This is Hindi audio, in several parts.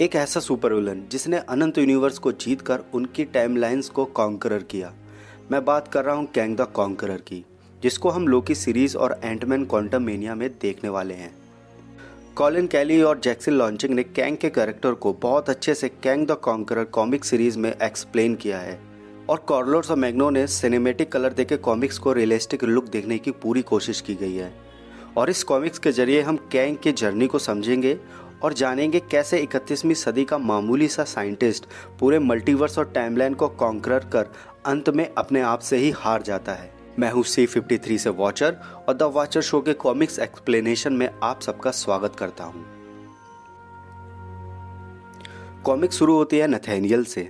एक ऐसा सुपर विलन जिसने अनंत यूनिवर्स को जीत कर उनकी टाइमलाइंस को कॉन्करर किया। मैं बात कर रहा हूँ कैंग द कॉन्करर की, जिसको हम लोकी सीरीज़ और एंटमैन क्वांटम मेनिया में देखने वाले हैं। कॉलिन कैली और जैक्सिन लॉन्चिंग ने कैंग के कैरेक्टर को बहुत अच्छे से Kang the Conqueror comic series में एक्सप्लेन किया है और कॉर्लोर्स और मैग्नो ने सिनेमेटिक कलर देके कॉमिक्स को रियलिस्टिक लुक देखने की पूरी कोशिश की गई है। और इस कॉमिक्स के ज़रिए हम कैंग की जर्नी को समझेंगे और जानेंगे कैसे 31वीं सदी का मामूली सा साइंटिस्ट पूरे मल्टीवर्स और टाइमलाइन को कॉन्कर कर अंत में अपने आप से ही हार जाता है। मैं हूँ सी फिफ्टी थ्री से वॉचर और द वॉचर शो के कॉमिक्स एक्सप्लेनेशन में आप सबका स्वागत करता हूँ। कॉमिक शुरू होती है नथेनियल से,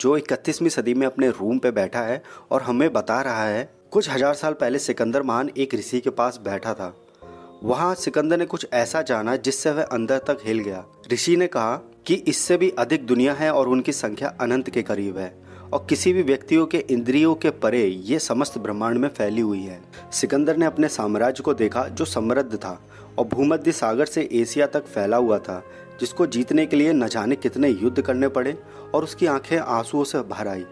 जो इकतीसवीं सदी में अपने रूम पे बैठा है और हमें बता रहा है, कुछ हज़ार साल पहले सिकंदर महान एक ऋषि के पास बैठा था। वहाँ सिकंदर ने कुछ ऐसा जाना जिससे वह अंदर तक हिल गया। ऋषि ने कहा कि इससे भी अधिक दुनिया है और उनकी संख्या अनंत के करीब है और किसी भी व्यक्तियों के इंद्रियों के परे ये समस्त ब्रह्मांड में फैली हुई है। सिकंदर ने अपने साम्राज्य को देखा जो समृद्ध था और भूमध्य सागर से एशिया तक फैला हुआ था, जिसको जीतने के लिए न जाने कितने युद्ध करने पड़े और उसकी आँखें आंसुओं से भर आई।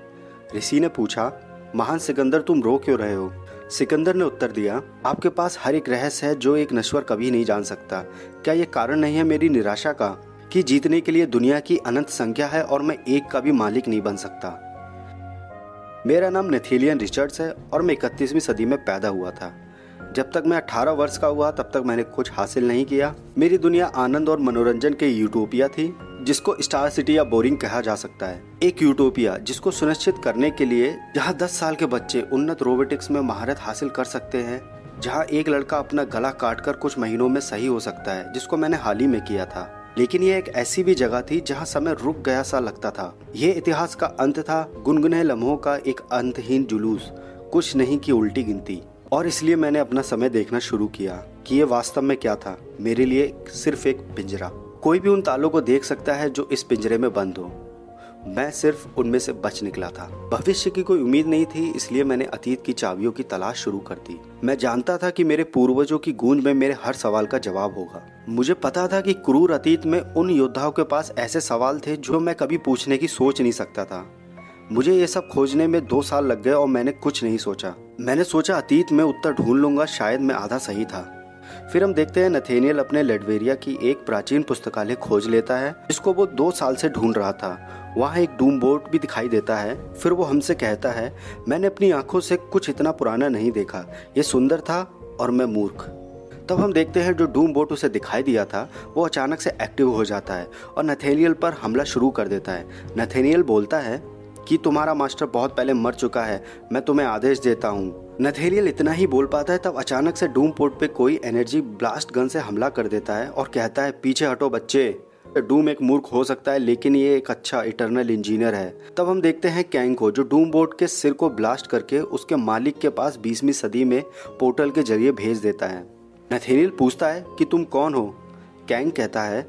ऋषि ने पूछा, महान सिकंदर, तुम रो क्यों रहे हो? सिकंदर ने उत्तर दिया, आपके पास हर एक रहस्य है जो एक नश्वर कभी नहीं जान सकता। क्या ये कारण नहीं है मेरी निराशा का कि जीतने के लिए दुनिया की अनंत संख्या है और मैं एक का भी मालिक नहीं बन सकता? मेरा नाम नेथेलियन रिचर्ड्स है और मैं इकतीसवीं सदी में पैदा हुआ था। जब तक मैं 18 वर्ष का हुआ, तब तक मैंने कुछ हासिल नहीं किया। मेरी दुनिया आनंद और मनोरंजन के यूटोपिया थी। जिसको स्टार सिटी या बोरिंग कहा जा सकता है। एक यूटोपिया जिसको सुनिश्चित करने के लिए जहाँ 10 साल के बच्चे उन्नत रोबोटिक्स में महारत हासिल कर सकते हैं, जहाँ एक लड़का अपना गला काट कर कुछ महीनों में सही हो सकता है, जिसको मैंने हाल ही में किया था। लेकिन ये एक ऐसी भी जगह थी जहाँ समय रुक गया सा लगता था। ये इतिहास का अंत था, गुनगुने लम्हों का एक अंतहीन जुलूस, कुछ नहीं की उल्टी गिनती। और इसलिए मैंने अपना समय देखना शुरू किया कि ये वास्तव में क्या था, मेरे लिए सिर्फ़ एक पिंजरा। कोई भी उन तालों को देख सकता है जो इस पिंजरे में बंद हो। मैं सिर्फ़ उनमें से बच निकला था। भविष्य की कोई उम्मीद नहीं थी, इसलिए मैंने अतीत की चाबियों की तलाश शुरू कर दी। मैं जानता था कि मेरे पूर्वजों की गूंज में मेरे हर सवाल का जवाब होगा। मुझे पता था कि क्रूर अतीत में उन योद्धाओं के पास ऐसे सवाल थे जो मैं कभी पूछने की सोच नहीं सकता था। मुझे ये सब खोजने में दो साल लग गए और मैंने कुछ नहीं सोचा। मैंने सोचा अतीत में उत्तर ढूंढ लूँगा, शायद मैं आधा सही था। फिर हम देखते हैं नथेनियल अपने लेडवेरिया की एक प्राचीन पुस्तकालय खोज लेता है। जिसको वो दो साल से ढूंढ रहा था। वहाँ एक डूम बोट भी दिखाई देता है। फिर वो हमसे कहता है, मैंने अपनी आँखों से कुछ इतना पुराना नहीं देखा। ये सुंदर था और मैं मूर्ख। तब हम देखते हैं जो डूम बोट उसे दिखाई दिया था, वो अचानक से एक्टिव हो जाता है और नथेनियल पर हमला शुरू कर देता है। नथेनियल बोलता है कि तुम्हारा मास्टर बहुत पहले मर चुका है, मैं तुम्हें आदेश देता हूँ। नथेरियल इतना ही बोल पाता है, तब अचानक से डूम पोर्ट पे कोई एनर्जी ब्लास्ट गन से हमला कर देता है और कहता है, पीछे हटो बच्चे। डूम एक मूर्ख हो सकता है, लेकिन ये एक अच्छा इटरनल इंजीनियर है। तब हम देखते हैं कैंग को, जो डूम बोर्ड के सिर को ब्लास्ट करके उसके मालिक के पास बीसवीं सदी में पोर्टल के ज़रिए भेज देता है। नथेरियल पूछता है कि तुम कौन हो? कैंग कहता है,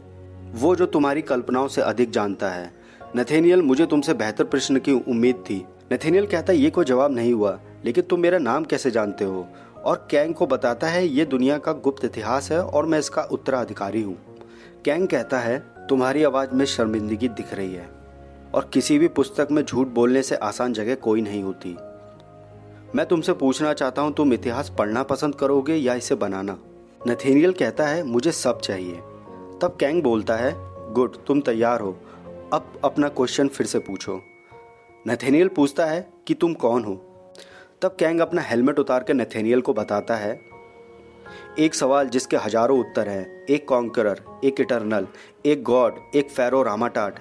वो जो तुम्हारी कल्पनाओं से अधिक जानता है। नथेनियल, मुझे तुमसे बेहतर प्रश्न की उम्मीद थी। नथेनियल कहता है ये कोई जवाब नहीं हुआ, लेकिन तुम मेरा नाम कैसे जानते हो? और कैंग को बताता है, ये दुनिया का गुप्त इतिहास है और मैं इसका उत्तराधिकारी हूँ। कैंग कहता है, तुम्हारी आवाज़ में शर्मिंदगी दिख रही है, और किसी भी पुस्तक में झूठ बोलने से आसान जगह कोई नहीं होती। मैं तुमसे पूछना चाहता हूँ, तुम इतिहास पढ़ना पसंद करोगे या इसे बनाना? नथेनियल कहता है, मुझे सब चाहिए। तब कैंग बोलता है, गुड, तुम तैयार हो। अब अपना क्वेश्चन फिर से पूछो। नथेनियल पूछता है कि तुम कौन हो? तब कैंग अपना हेलमेट उतार कर नथेनियल को बताता है, एक सवाल जिसके हज़ारों उत्तर हैं, एक कॉन्करर एक इटरनल एक गॉड एक फेरो रामाटाट,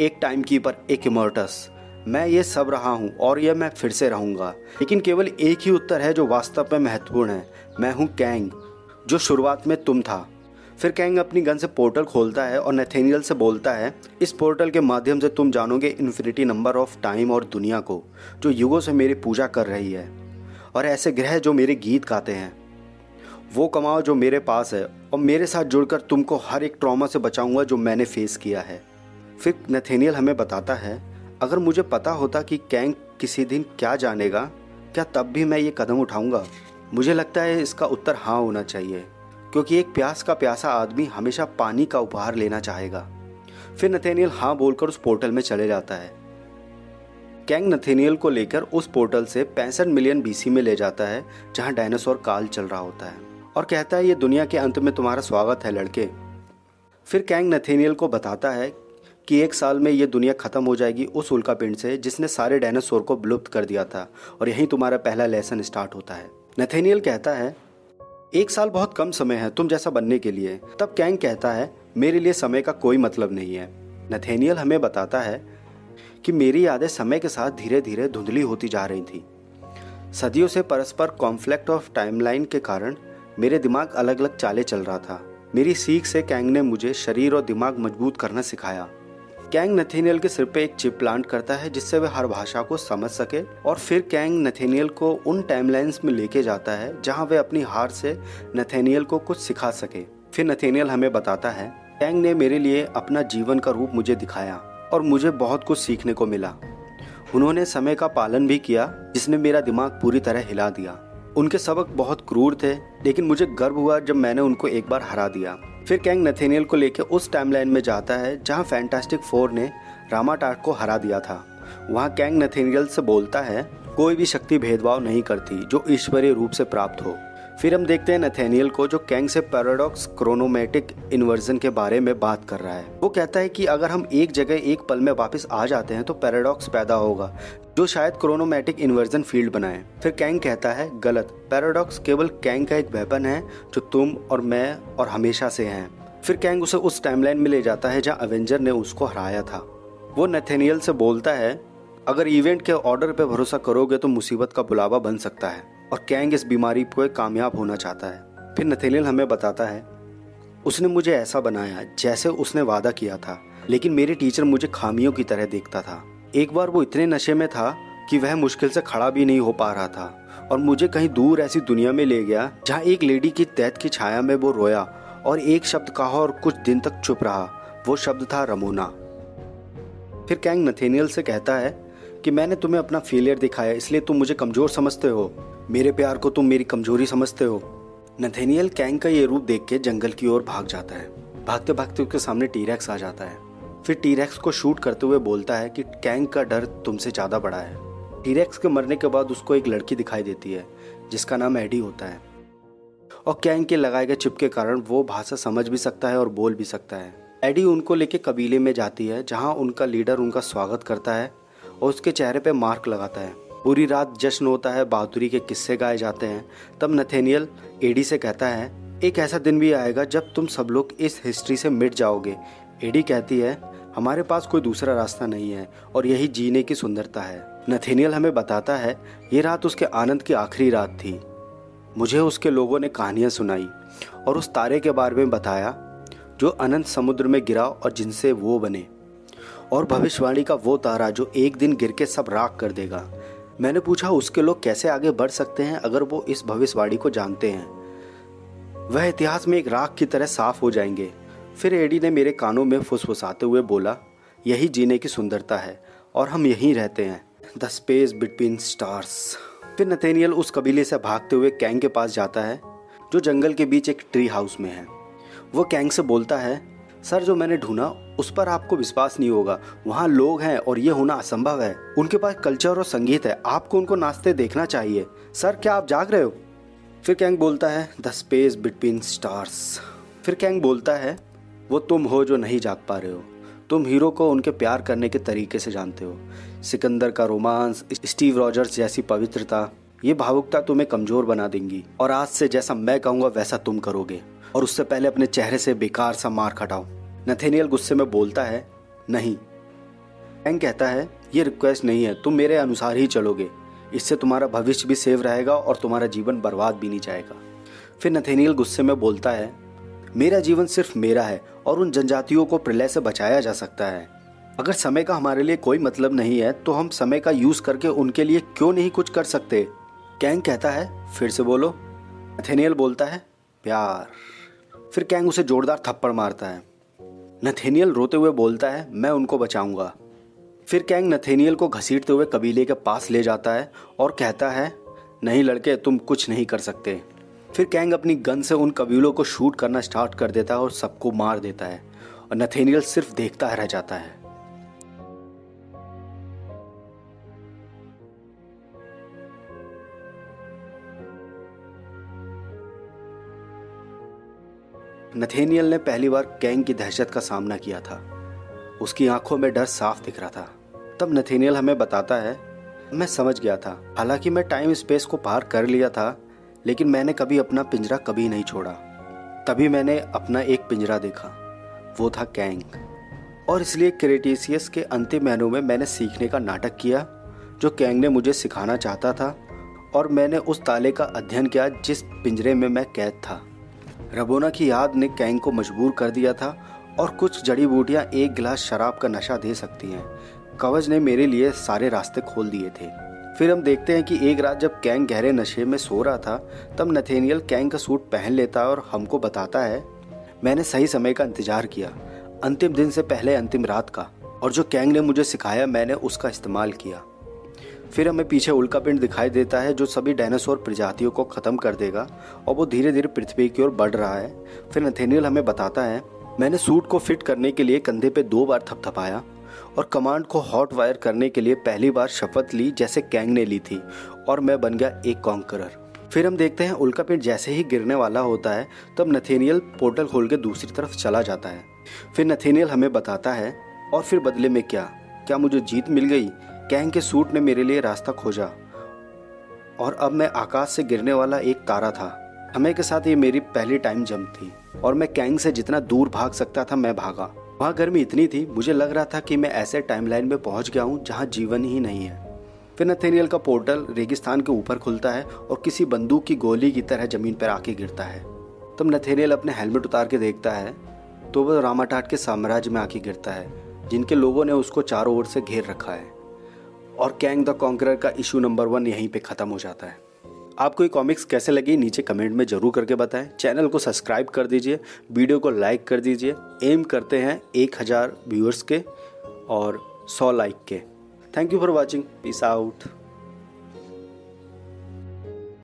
एक टाइम कीपर एक इमोर्टस मैं ये सब रहा हूँ और यह मैं फिर से रहूँगा। लेकिन केवल एक ही उत्तर है जो वास्तव में महत्वपूर्ण है। मैं हूँ कैंग, जो शुरुआत में तुम था। फिर कैंग अपनी गन से पोर्टल खोलता है और नेथेनियल से बोलता है, इस पोर्टल के माध्यम से तुम जानोगे इन्फिनिटी नंबर ऑफ़ टाइम और दुनिया को, जो युगों से मेरी पूजा कर रही है। और ऐसे ग्रह जो मेरे गीत गाते हैं, वो कमाओ जो मेरे पास है, और मेरे साथ जुड़कर तुमको हर एक ट्रॉमा से बचाऊँगा जो मैंने फेस किया है। फिर नेथेनियल हमें बताता है, अगर मुझे पता होता कि कैंग किसी दिन क्या जानेगा, क्या तब भी मैं ये कदम उठाऊँगा? मुझे लगता है इसका उत्तर हाँ होना चाहिए। क्योंकि एक प्यास का प्यासा आदमी हमेशा पानी का उपहार लेना चाहेगा। फिर नथेनियल हाँ बोलकर उस पोर्टल में चले जाता है। कैंग नथेनियल को लेकर उस पोर्टल से पैंसठ मिलियन बीसी में ले जाता है, जहाँ डायनासोर काल चल रहा होता है। और कहता है, ये दुनिया के अंत में तुम्हारा स्वागत है, लड़के। फिर कैंग नथेनियल को बताता है कि एक साल में ये दुनिया ख़त्म हो जाएगी उस उल्का पिंड से, जिसने सारे डायनासोर को विलुप्त कर दिया था, और यहीं तुम्हारा पहला लेसन स्टार्ट होता है। नथेनियल कहता है एक साल बहुत कम समय है तुम जैसा बनने के लिए। तब कैंग कहता है, मेरे लिए समय का कोई मतलब नहीं है। नथेनियल हमें बताता है कि मेरी यादें समय के साथ धीरे धीरे धुंधली होती जा रही थी। सदियों से परस्पर कॉन्फ्लिक्ट ऑफ़ टाइमलाइन के कारण मेरे दिमाग अलग अलग चाले चल रहा था। मेरी सीख से कैंग ने मुझे शरीर और दिमाग मज़बूत करना सिखाया। कैंग नथेनियल के सिर पे एक चिप प्लांट करता है, जिससे वह हर भाषा को समझ सके और फिर कैंग नथेनियल को उन टाइमलाइंस में लेके जाता है, जहाँ वे अपनी हार से नथेनियल को कुछ सिखा सके। फिर नथेनियल हमें बताता है, कैंग ने मेरे लिए अपना जीवन का रूप मुझे दिखाया और मुझे बहुत कुछ सीखने को मिला। उन्होंने समय का पालन भी किया, जिसने मेरा दिमाग पूरी तरह हिला दिया। उनके सबक बहुत क्रूर थे, लेकिन मुझे गर्व हुआ जब मैंने उनको एक बार हरा दिया। फिर कैंग नथेनियल को लेकर उस टाइमलाइन में जाता है, जहाँ फैंटास्टिक फोर ने रामाटाट को हरा दिया था। वहाँ कैंग नथेनियल से बोलता है, कोई भी शक्ति भेदभाव नहीं करती जो ईश्वरीय रूप से प्राप्त हो। फिर हम देखते हैं नथेनियल को, जो कैंग से पैराडॉक्स क्रोनोमेटिक इन्वर्जन के बारे में बात कर रहा है। वो कहता है कि अगर हम एक जगह एक पल में वापस आ जाते हैं तो पैराडॉक्स पैदा होगा, जो शायद क्रोनोमेटिक इन्वर्जन फ़ील्ड बनाए। फिर कैंग कहता है, गलत। पैराडॉक्स केवल कैंग का एक वेपन है, जो तुम और मैं और हमेशा से हैं। फिर कैंग उसे उस टाइमलाइन में ले जाता है, जहाँ अवेंजर ने उसको हराया था। वो नथेनियल से बोलता है, अगर इवेंट के ऑर्डर पे भरोसा करोगे तो मुसीबत का बुलावा बन सकता है। और कैंग इस बीमारी पर कामयाब होना चाहता है। फिर नथेनियल हमें बताता है, उसने मुझे ऐसा बनाया जैसे उसने वादा किया था, लेकिन मेरे टीचर मुझे खामियों की तरह देखता था। एक बार वो इतने नशे में था कि वह मुश्किल से खड़ा भी नहीं हो पा रहा था और मुझे कहीं दूर ऐसी दुनिया में ले गया, जहाँ एक लेडी की तैत की छाया में वो रोया और एक शब्द कहा और कुछ दिन तक चुप रहा। वो शब्द था रमोना। फिर कैंग नथेनियल से कहता है कि मैंने तुम्हें अपना फेलियर दिखाया, इसलिए तुम मुझे कमज़ोर समझते हो। मेरे प्यार को तुम मेरी कमज़ोरी समझते हो। नथेनियल कैंग का ये रूप देख के जंगल की ओर भाग जाता है। भागते भागते उसके सामने टीरेक्स आ जाता है। फिर टीरेक्स को शूट करते हुए बोलता है कि कैंग का डर तुमसे ज़्यादा बड़ा है। टीरेक्स के मरने के बाद उसको एक लड़की दिखाई देती है, जिसका नाम एडी होता है। और कैंग के लगाए गए चिप के कारण वो भाषा समझ भी सकता है और बोल भी सकता है। एडी उनको लेके कबीले में जाती है, जहाँ उनका लीडर उनका स्वागत करता है। और उसके चेहरे पे मार्क लगाता है। पूरी रात जश्न होता है, बहादुरी के किस्से गाए जाते हैं। तब नथेनियल एडी से कहता है, एक ऐसा दिन भी आएगा जब तुम सब लोग इस हिस्ट्री से मिट जाओगे। एडी कहती है, हमारे पास कोई दूसरा रास्ता नहीं है और यही जीने की सुंदरता है। नथेनियल हमें बताता है, ये रात उसके आनंद की आखिरी रात थी। मुझे उसके लोगों ने कहानियाँ सुनाई और उस तारे के बारे में बताया, जो अनंत समुद्र में गिरा और जिनसे वो बने। और भविष्यवाणी का वो तारा जो एक दिन गिर के सब राख कर देगा। मैंने पूछा, उसके लोग कैसे आगे बढ़ सकते हैं अगर वो इस भविष्यवाणी को जानते हैं? वह इतिहास में एक राख की तरह साफ़ हो जाएँगे। फिर एडी ने मेरे कानों में फुसफुसाते हुए बोला, यही जीने की सुंदरता है और हम यहीं रहते हैं। The space between stars. फिर नथेनियल उस कबीले से भागते हुए कैंग के पास जाता है, जो जंगल के बीच एक ट्री हाउस में है। वो कैंग से बोलता है, सर, जो मैंने ढूंढा उस पर आपको विश्वास नहीं होगा। वहाँ लोग हैं और ये होना असंभव है। उनके पास कल्चर और संगीत है। आपको उनको नाचते देखना चाहिए। सर, क्या आप जाग रहे हो? फिर कैंग बोलता है, द स्पेस बिटवीन स्टार्स। फिर कैंग बोलता है, वो तुम हो जो नहीं जाग पा रहे हो। तुम हीरो को उनके प्यार करने के तरीके से जानते हो। सिकंदर का रोमांस, स्टीव रॉजर्स जैसी पवित्रता, ये भावुकता तुम्हें कमज़ोर बना देंगी। और आज से जैसा मैं कहूँगा, वैसा तुम करोगे। और उससे पहले अपने चेहरे से बेकार सा मार खटाओ। नथेनियल गुस्से में बोलता है, नहीं। एंग कहता है, ये रिक्वेस्ट नहीं है, तुम मेरे अनुसार ही चलोगे। इससे तुम्हारा भविष्य भी सेव रहेगा और तुम्हारा जीवन बर्बाद भी नहीं जाएगा। फिर नथेनियल गुस्से में बोलता है, मेरा जीवन सिर्फ़ मेरा है और उन जनजातियों को प्रलय से बचाया जा सकता है। अगर समय का हमारे लिए कोई मतलब नहीं है तो हम समय का यूज़ करके उनके लिए क्यों नहीं कुछ कर सकते? कैंग कहता है, फिर से बोलो। नथेनियल बोलता है, प्यार। फिर कैंग उसे जोरदार थप्पड़ मारता है। नथेनियल रोते हुए बोलता है, मैं उनको बचाऊँगा। फिर कैंग नथेनियल को घसीटते हुए कबीले के पास ले जाता है और कहता है, नहीं लड़के, तुम कुछ नहीं कर सकते। फिर कैंग अपनी गन से उन कबीलों को शूट करना स्टार्ट कर देता है और सबको मार देता है और नथेनियल सिर्फ़ देखता रह जाता है। नथेनियल ने पहली बार कैंग की दहशत का सामना किया था। उसकी आँखों में डर साफ़ दिख रहा था। तब नथेनियल हमें बताता है, मैं समझ गया था। हालाँकि मैं टाइम स्पेस को पार कर लिया था, लेकिन मैंने कभी अपना पिंजरा कभी नहीं छोड़ा। तभी मैंने अपना एक पिंजरा देखा। वो था कैंग। और इसलिए क्रेटेशियस के अंतिम महीनों में मैंने सीखने का नाटक किया, जो कैंग ने मुझे सिखाना चाहता था, और मैंने उस ताले का अध्ययन किया जिस पिंजरे में मैं कैद था। रबोना की याद ने कैंग को मजबूर कर दिया था और कुछ जड़ी बूटियाँ एक गिलास शराब का नशा दे सकती हैं। कवच ने मेरे लिए सारे रास्ते खोल दिए थे। फिर हम देखते हैं कि एक रात जब कैंग गहरे नशे में सो रहा था, तब नथेनियल कैंग का सूट पहन लेता है और हमको बताता है, मैंने सही समय का इंतज़ार किया, अंतिम दिन से पहले अंतिम रात का, और जो कैंग ने मुझे सिखाया मैंने उसका इस्तेमाल किया। फिर हमें पीछे उल्का पिंड दिखाई देता है जो सभी डायनासोर प्रजातियों को ख़त्म कर देगा और वो धीरे धीरे पृथ्वी की ओर बढ़ रहा है। फिर नथेनियल हमें बताता है, मैंने सूट को फिट करने के लिए कंधे पे दो बार थपथपाया और कमांड को हॉट वायर करने के लिए पहली बार शपथ ली जैसे कैंग ने ली थी और मैं बन गया एक कॉन्करर। फिर हम देखते हैं उल्का पिंड जैसे ही गिरने वाला होता है, तब नथेनियल पोर्टल खोल के दूसरी तरफ़ चला जाता है। फिर नथेनियल हमें बताता है, और फिर बदले में क्या? क्या मुझे जीत मिल गई? कैंग के सूट ने मेरे लिए रास्ता खोजा और अब मैं आकाश से गिरने वाला एक तारा था। हमें के साथ ये मेरी पहली टाइम जंप थी और मैं कैंग से जितना दूर भाग सकता था, मैं भागा। वहाँ गर्मी इतनी थी, मुझे लग रहा था कि मैं ऐसे टाइमलाइन में पहुँच गया हूँ जहाँ जीवन ही नहीं है। फिर नथेनियल का पोर्टल रेगिस्तान के ऊपर खुलता है और किसी बंदूक की गोली की तरह ज़मीन पर आके गिरता है। तब नथेनियल अपने हेलमेट उतार के देखता है तो वह रामाटाट के साम्राज्य में आके गिरता है, जिनके लोगों ने उसको चारों ओर से घेर रखा है। और कैंग द कॉन्करर का इशू नंबर वन यहीं पे ख़त्म हो जाता है। आपको ये कॉमिक्स कैसे लगी, नीचे कमेंट में ज़रूर करके बताएँ। चैनल को सब्सक्राइब कर दीजिए वीडियो को लाइक कर दीजिए। एम करते हैं एक हज़ार व्यूअर्स के और सौ लाइक के। Thank you for watching peace out